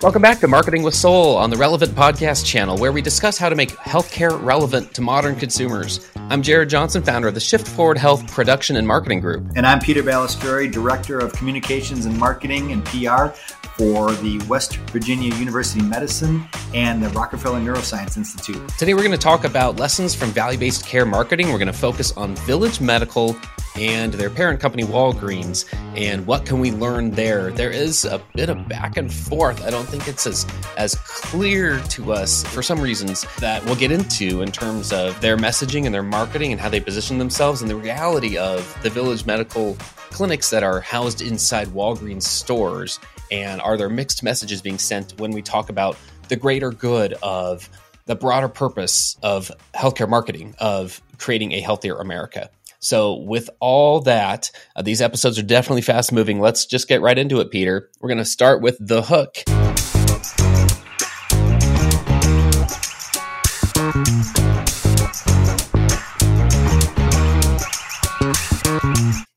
Welcome back to Marketing with Soul on the Relevant Podcast channel, where we discuss how to make healthcare relevant to modern consumers. I'm Jared Johnson, founder of the Shift Forward Health Production and Marketing Group. And I'm Peter Balistrieri, Director of Communications and Marketing and PR for the West Virginia University Medicine and the Rockefeller Neuroscience Institute. Today, we're going to talk about lessons from value based care marketing. We're going to focus on Village Medical and their parent company Walgreens and what can we learn there. There is a bit of back and forth. I don't think it's as as clear to us for some reasons that we'll get into in terms of their messaging and their marketing and how they position themselves and the reality of the Village Medical clinics that are housed inside Walgreens stores and are there mixed messages being sent when we talk about the greater good of the broader purpose of healthcare marketing of creating a healthier America. So, with all that, uh, these episodes are definitely fast moving. Let's just get right into it, Peter. We're going to start with the hook.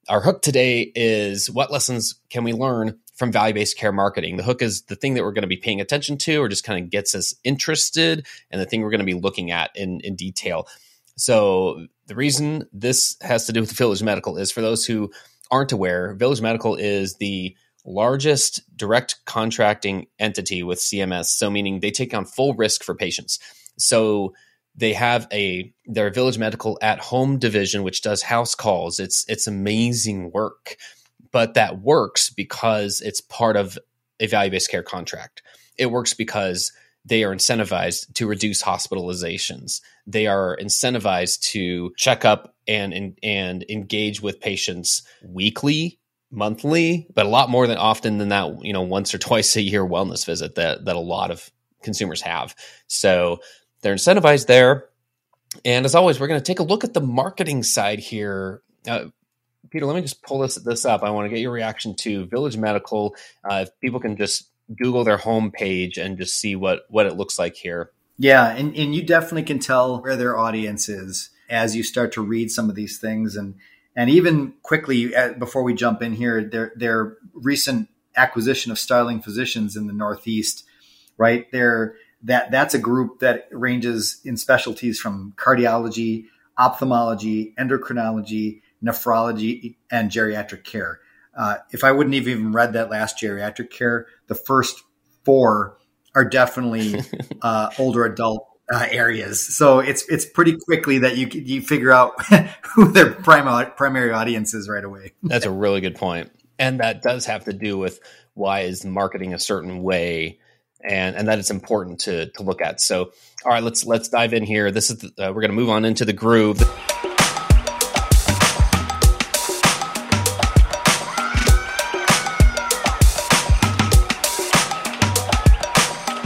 Our hook today is what lessons can we learn from value based care marketing? The hook is the thing that we're going to be paying attention to or just kind of gets us interested and the thing we're going to be looking at in, in detail. So the reason this has to do with Village Medical is for those who aren't aware, Village Medical is the largest direct contracting entity with CMS. So meaning they take on full risk for patients. So they have a their Village Medical at home division, which does house calls. It's it's amazing work, but that works because it's part of a value based care contract. It works because they are incentivized to reduce hospitalizations. They are incentivized to check up and, and, and engage with patients weekly, monthly, but a lot more than often than that, you know, once or twice a year wellness visit that, that a lot of consumers have. So they're incentivized there. And as always, we're going to take a look at the marketing side here. Uh, Peter, let me just pull this this up. I want to get your reaction to Village Medical. Uh, if people can just Google their homepage and just see what what it looks like here. Yeah, and, and you definitely can tell where their audience is as you start to read some of these things, and and even quickly uh, before we jump in here, their their recent acquisition of Starling Physicians in the Northeast, right there. That that's a group that ranges in specialties from cardiology, ophthalmology, endocrinology, nephrology, and geriatric care. Uh, if I wouldn't have even read that last geriatric care, the first four are definitely uh, older adult uh, areas. So it's it's pretty quickly that you you figure out who their primary primary audience is right away. That's a really good point, and that does have to do with why is marketing a certain way. And, and that it's important to, to look at. So, all right, let's let's dive in here. This is the, uh, we're going to move on into the groove.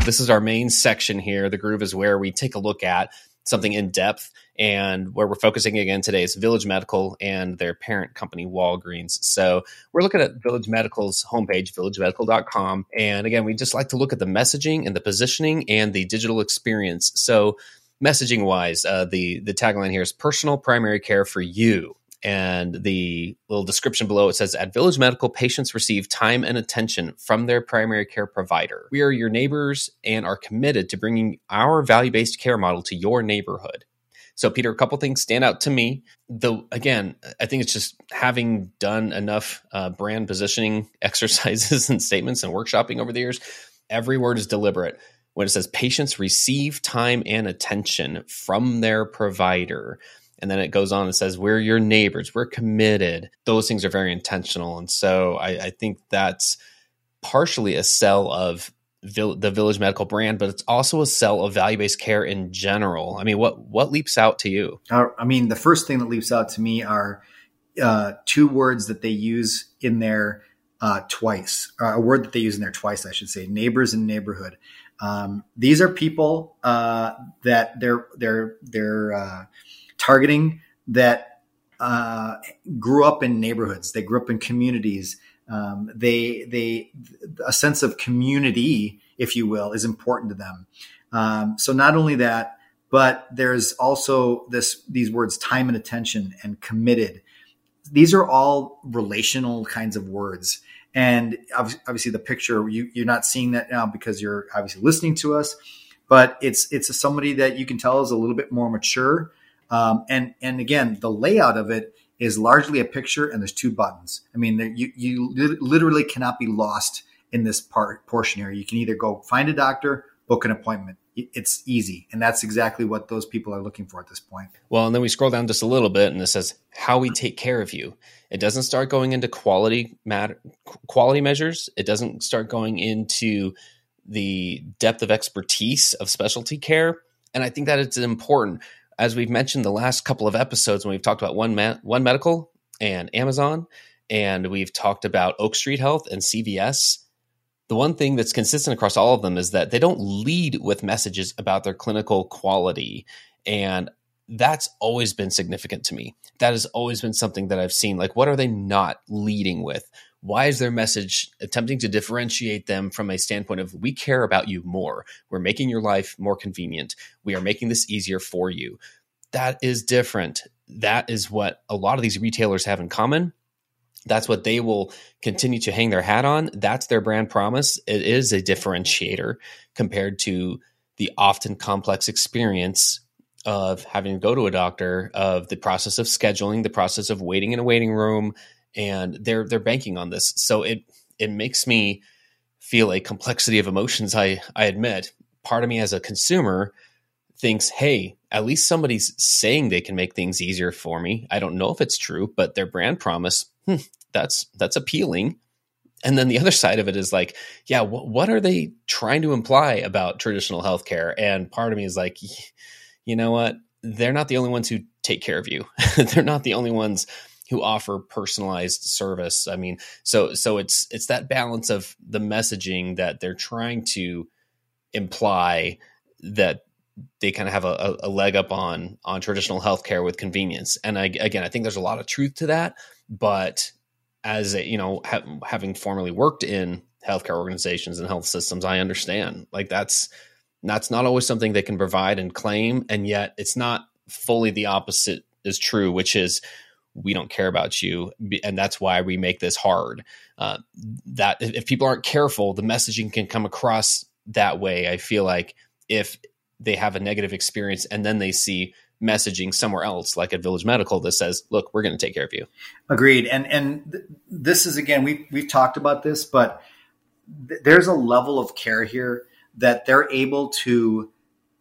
This is our main section here. The groove is where we take a look at something in depth and where we're focusing again today is Village Medical and their parent company Walgreens. So we're looking at Village Medical's homepage, villagemedical.com. And again, we just like to look at the messaging and the positioning and the digital experience. So messaging wise, uh, the the tagline here is personal primary care for you. And the little description below it says At Village Medical, patients receive time and attention from their primary care provider. We are your neighbors and are committed to bringing our value based care model to your neighborhood. So, Peter, a couple things stand out to me. Though, again, I think it's just having done enough uh, brand positioning exercises and statements and workshopping over the years, every word is deliberate. When it says patients receive time and attention from their provider, and then it goes on and says, We're your neighbors, we're committed. Those things are very intentional. And so I, I think that's partially a sell of vil- the Village Medical brand, but it's also a sell of value based care in general. I mean, what, what leaps out to you? Uh, I mean, the first thing that leaps out to me are uh, two words that they use in there uh, twice, uh, a word that they use in there twice, I should say, neighbors and neighborhood. Um, these are people uh, that they're they're they're targeting that uh, grew up in neighborhoods. They grew up in communities. Um, they they a sense of community, if you will, is important to them. Um, so not only that, but there's also this these words time and attention and committed. These are all relational kinds of words. And obviously, the picture you, you're not seeing that now because you're obviously listening to us. But it's it's somebody that you can tell is a little bit more mature. Um, and and again, the layout of it is largely a picture, and there's two buttons. I mean, you you literally cannot be lost in this part portion here. You can either go find a doctor, book an appointment. It's easy, and that's exactly what those people are looking for at this point. Well, and then we scroll down just a little bit, and it says how we take care of you. It doesn't start going into quality matter, quality measures. It doesn't start going into the depth of expertise of specialty care, and I think that it's important. As we've mentioned the last couple of episodes when we've talked about one one medical and Amazon, and we've talked about Oak Street Health and CVS the one thing that's consistent across all of them is that they don't lead with messages about their clinical quality. And that's always been significant to me. That has always been something that I've seen. Like, what are they not leading with? Why is their message attempting to differentiate them from a standpoint of we care about you more? We're making your life more convenient. We are making this easier for you. That is different. That is what a lot of these retailers have in common that's what they will continue to hang their hat on. That's their brand promise. It is a differentiator compared to the often complex experience of having to go to a doctor, of the process of scheduling, the process of waiting in a waiting room, and they're they're banking on this. So it it makes me feel a complexity of emotions. I I admit, part of me as a consumer thinks, hey, at least somebody's saying they can make things easier for me. I don't know if it's true, but their brand promise hmm, that's that's appealing. And then the other side of it is like, yeah, wh- what are they trying to imply about traditional healthcare? And part of me is like, you know what? They're not the only ones who take care of you. They're not the only ones who offer personalized service. I mean, so so it's it's that balance of the messaging that they're trying to imply that they kind of have a, a, leg up on on traditional healthcare with convenience. And I, again, I think there's a lot of truth to that. But as a, you know, ha- having formerly worked in healthcare organizations and health systems, I understand like that's that's not always something they can provide and claim, and yet it's not fully the opposite is true, which is we don't care about you, and that's why we make this hard. Uh, that if people aren't careful, the messaging can come across that way. I feel like if they have a negative experience and then they see messaging somewhere else like at village medical that says look we're going to take care of you agreed and and th- this is again we we've talked about this but th- there's a level of care here that they're able to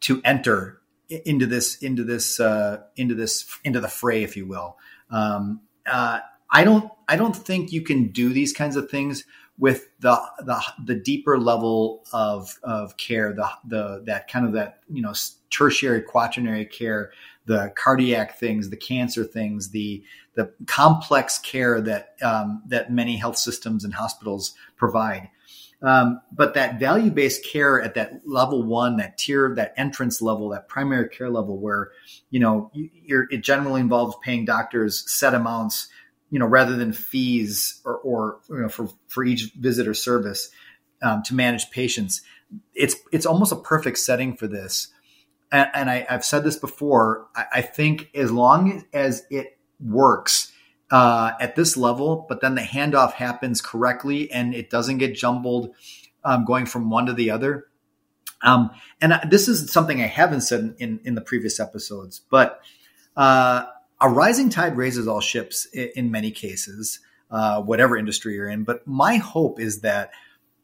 to enter into this into this uh, into this into the fray if you will um, uh, i don't i don't think you can do these kinds of things with the the, the deeper level of of care, the the that kind of that you know tertiary quaternary care, the cardiac things, the cancer things, the the complex care that um, that many health systems and hospitals provide. Um, but that value based care at that level one, that tier, that entrance level, that primary care level, where you know it generally involves paying doctors set amounts you know, rather than fees or, or you know, for, for each visit or service um, to manage patients, it's it's almost a perfect setting for this. And, and I, have said this before. I, I, think as long as it works uh, at this level, but then the handoff happens correctly and it doesn't get jumbled um, going from one to the other. Um, and this is something I haven't said in, in, in the previous episodes, but uh, a rising tide raises all ships in, in many cases, uh, whatever industry you're in. But my hope is that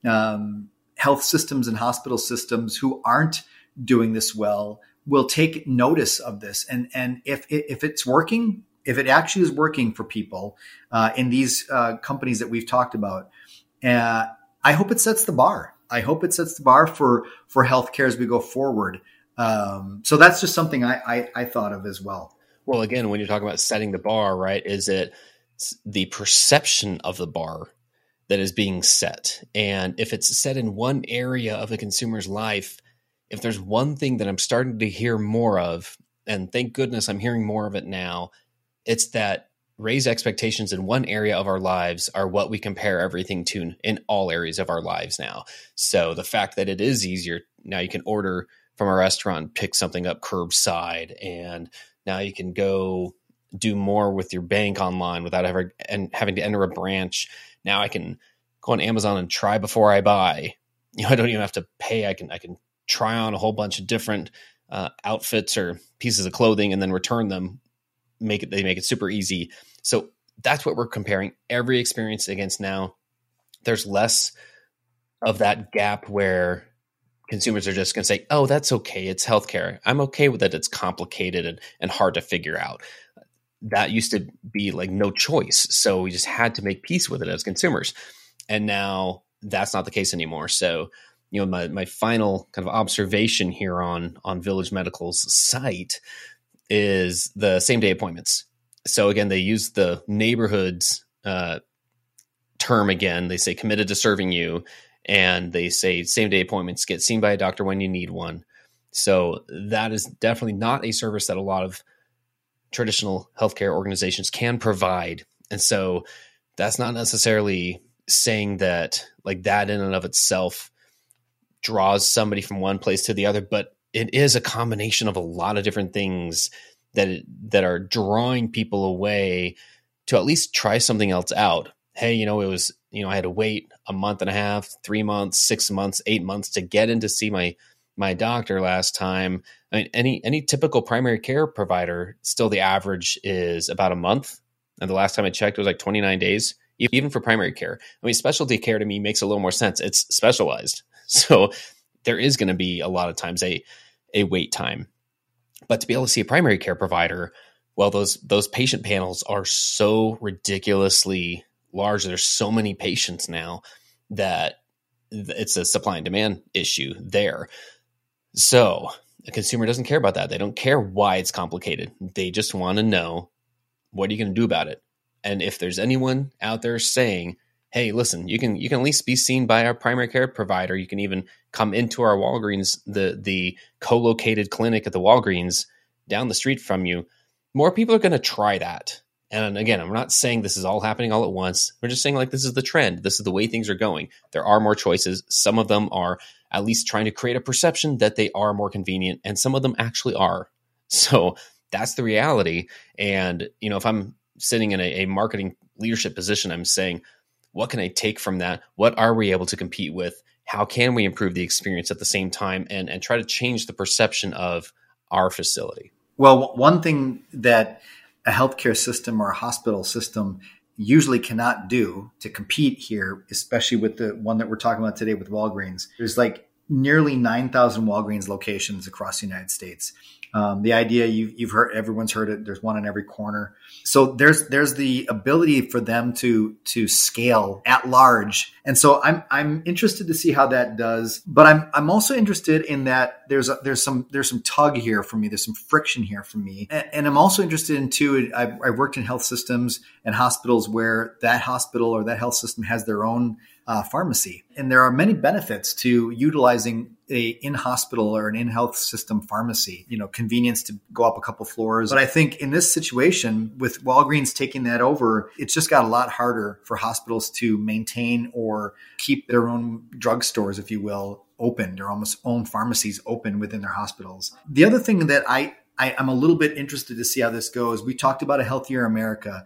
um, health systems and hospital systems who aren't doing this well will take notice of this. And and if if it's working, if it actually is working for people uh, in these uh, companies that we've talked about, uh, I hope it sets the bar. I hope it sets the bar for for healthcare as we go forward. Um, so that's just something I, I, I thought of as well. Well, again, when you're talking about setting the bar, right, is it the perception of the bar that is being set? And if it's set in one area of the consumer's life, if there's one thing that I'm starting to hear more of, and thank goodness I'm hearing more of it now, it's that raised expectations in one area of our lives are what we compare everything to in all areas of our lives now. So the fact that it is easier now, you can order from a restaurant, pick something up curbside, and now you can go do more with your bank online without ever and having to enter a branch. Now I can go on Amazon and try before I buy. You know, I don't even have to pay. I can I can try on a whole bunch of different uh, outfits or pieces of clothing and then return them. Make it they make it super easy. So that's what we're comparing every experience against now. There's less of that gap where consumers are just going to say, "Oh, that's okay. It's healthcare. I'm okay with it. It's complicated and, and hard to figure out." That used to be like no choice, so we just had to make peace with it as consumers, and now that's not the case anymore. So, you know, my my final kind of observation here on on Village Medical's site is the same day appointments. So again, they use the neighborhoods uh, term again. They say committed to serving you, and they say same day appointments get seen by a doctor when you need one. So that is definitely not a service that a lot of traditional healthcare organizations can provide. And so that's not necessarily saying that like that in and of itself draws somebody from one place to the other, but it is a combination of a lot of different things that that are drawing people away to at least try something else out. Hey, you know, it was you know I had to wait a month and a half, three months, six months, eight months to get in to see my my doctor last time. I mean, any any typical primary care provider, still the average is about a month, and the last time I checked, it was like 29 days, even for primary care. I mean, specialty care to me makes a little more sense. It's specialized, so there is going to be a lot of times a a wait time. But to be able to see a primary care provider, well, those those patient panels are so ridiculously large. There's so many patients now that it's a supply and demand issue there. So a consumer doesn't care about that. They don't care why it's complicated. They just want to know what are you going to do about it. And if there's anyone out there saying, "Hey, listen, you can you can at least be seen by our primary care provider. You can even come into our Walgreens, the the co-located clinic at the Walgreens down the street from you." More people are going to try that and again, I'm not saying this is all happening all at once. We're just saying like this is the trend. This is the way things are going. There are more choices. Some of them are at least trying to create a perception that they are more convenient, and some of them actually are. So that's the reality. And you know, if I'm sitting in a, a marketing leadership position, I'm saying, what can I take from that? What are we able to compete with? How can we improve the experience at the same time and, and try to change the perception of our facility? Well, one thing that a healthcare system or a hospital system usually cannot do to compete here, especially with the one that we're talking about today with Walgreens. There's like nearly 9,000 Walgreens locations across the United States. Um, the idea you, you've heard, everyone's heard it. There's one in every corner. So there's there's the ability for them to to scale at large, and so I'm I'm interested to see how that does. But I'm I'm also interested in that there's a, there's some there's some tug here for me. There's some friction here for me, and, and I'm also interested in too. I've, I've worked in health systems and hospitals where that hospital or that health system has their own uh, pharmacy. And there are many benefits to utilizing a in hospital or an in health system pharmacy. You know, convenience to go up a couple floors. But I think in this situation, with Walgreens taking that over, it's just got a lot harder for hospitals to maintain or keep their own drugstores, if you will, open. Their almost own pharmacies open within their hospitals. The other thing that I, I I'm a little bit interested to see how this goes. We talked about a healthier America.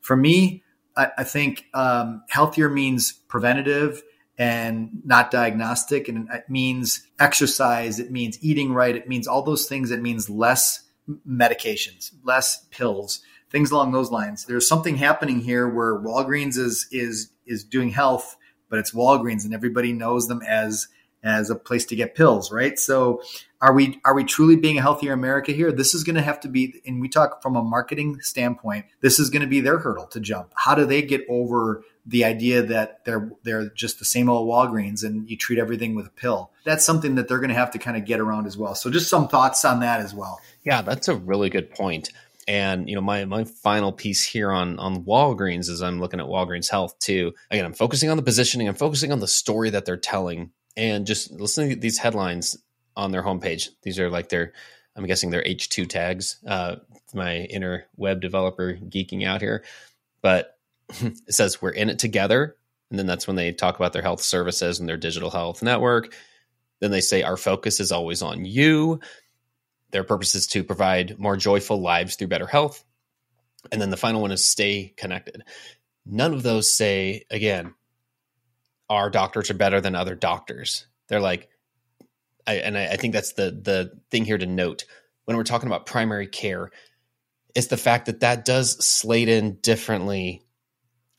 For me, I, I think um, healthier means preventative and not diagnostic. And it means exercise. It means eating right. It means all those things. It means less medications, less pills, things along those lines. There's something happening here where Walgreens is is is doing health, but it's Walgreens, and everybody knows them as as a place to get pills, right? So are we are we truly being a healthier America here? This is going to have to be and we talk from a marketing standpoint, this is going to be their hurdle to jump. How do they get over the idea that they're they're just the same old Walgreens and you treat everything with a pill? That's something that they're going to have to kind of get around as well. So just some thoughts on that as well. Yeah, that's a really good point. And you know, my my final piece here on on Walgreens is I'm looking at Walgreens Health too. Again, I'm focusing on the positioning. I'm focusing on the story that they're telling and just listening to these headlines on their homepage. These are like their, I'm guessing their H2 tags. Uh, my inner web developer geeking out here, but it says we're in it together. And then that's when they talk about their health services and their digital health network. Then they say our focus is always on you. Their purpose is to provide more joyful lives through better health. And then the final one is stay connected. None of those say, again, our doctors are better than other doctors. They're like, I, and I, I think that's the the thing here to note when we're talking about primary care is the fact that that does slate in differently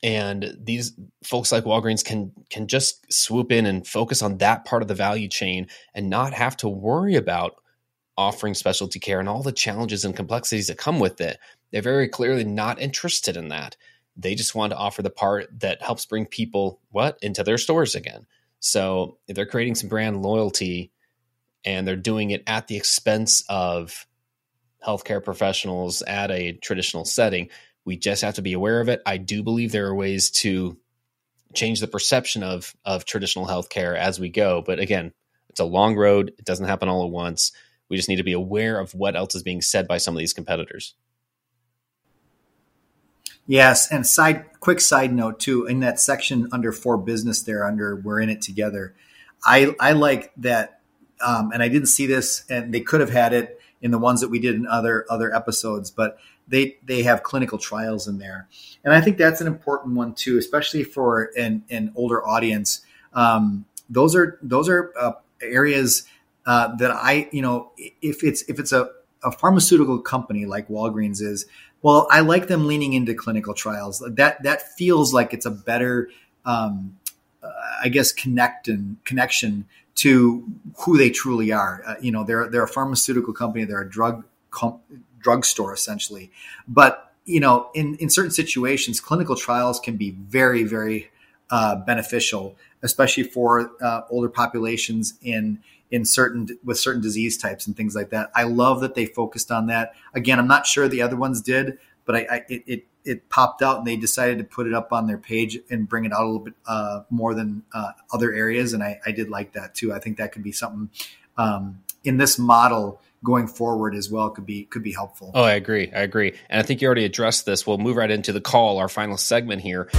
and these folks like Walgreens can can just swoop in and focus on that part of the value chain and not have to worry about offering specialty care and all the challenges and complexities that come with it. They're very clearly not interested in that. They just want to offer the part that helps bring people what into their stores again. So if they're creating some brand loyalty and they're doing it at the expense of healthcare professionals at a traditional setting, we just have to be aware of it. I do believe there are ways to change the perception of of traditional healthcare as we go, but again, it's a long road. It doesn't happen all at once. We just need to be aware of what else is being said by some of these competitors. Yes, and side quick side note too in that section under for business there under we're in it together. I I like that, um, and I didn't see this, and they could have had it in the ones that we did in other other episodes, but they they have clinical trials in there, and I think that's an important one too, especially for an an older audience. Um, those are those are uh, areas uh, that I you know if it's if it's a a pharmaceutical company like Walgreens is, well, I like them leaning into clinical trials. That that feels like it's a better, um, uh, I guess, connect and connection to who they truly are. Uh, you know, they're they're a pharmaceutical company, they're a drug com- drugstore essentially, but you know, in in certain situations, clinical trials can be very very uh, beneficial, especially for uh, older populations in in certain with certain disease types and things like that. I love that they focused on that. Again, I'm not sure the other ones did, but I, I it, it, it popped out and they decided to put it up on their page and bring it out a little bit uh, more than uh, other areas, and I, I, did like that too. I think that could be something um, in this model going forward as well could be could be helpful. Oh, I agree. I agree, and I think you already addressed this. We'll move right into the call, our final segment here.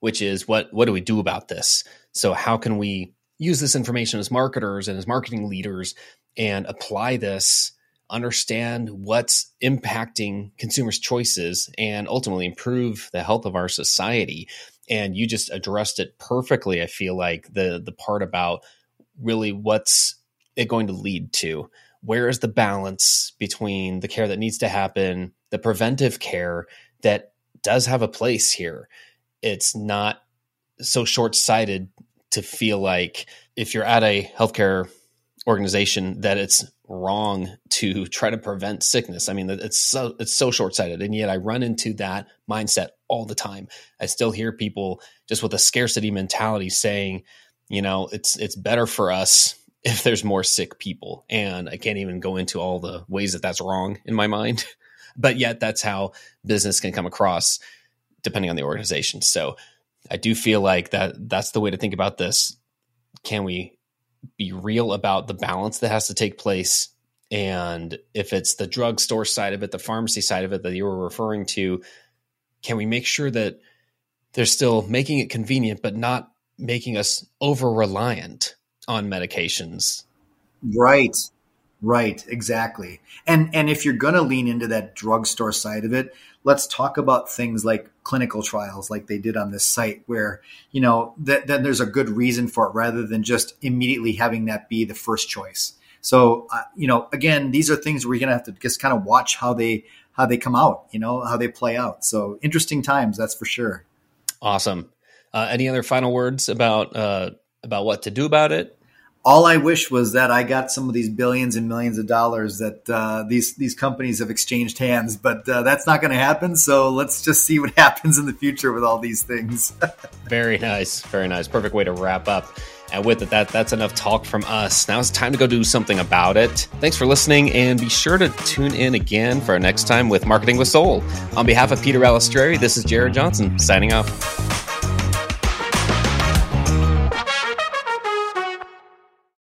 which is what what do we do about this? So how can we use this information as marketers and as marketing leaders and apply this, understand what's impacting consumers' choices and ultimately improve the health of our society? And you just addressed it perfectly. I feel like the the part about really what's it going to lead to where is the balance between the care that needs to happen, the preventive care that does have a place here, it's not so short sighted to feel like if you're at a healthcare organization that it's wrong to try to prevent sickness. I mean, it's so it's so short sighted, and yet I run into that mindset all the time. I still hear people just with a scarcity mentality saying, you know, it's it's better for us if there's more sick people, and I can't even go into all the ways that that's wrong in my mind. but yet, that's how business can come across depending on the organization. So I do feel like that that's the way to think about this. Can we be real about the balance that has to take place? And if it's the drugstore side of it, the pharmacy side of it that you were referring to, can we make sure that they're still making it convenient, but not making us over reliant on medications? Right. Right, exactly. And and if you're going to lean into that drugstore side of it, let's talk about things like clinical trials like they did on this site where, you know, that then there's a good reason for it rather than just immediately having that be the first choice. So, uh, you know, again, these are things we're to have to just kind of watch how they how they come out, you know, how they play out. So, interesting times, that's for sure. Awesome. Uh, any other final words about uh, about what to do about it? All I wish was that I got some of these billions and millions of dollars that uh, these these companies have exchanged hands, but uh, that's not going to happen. So let's just see what happens in the future with all these things. very nice, very nice, perfect way to wrap up. And with it, that that's enough talk from us. Now it's time to go do something about it. Thanks for listening, and be sure to tune in again for our next time with Marketing with Soul. On behalf of Peter Balistrieri, this is Jared Johnson signing off.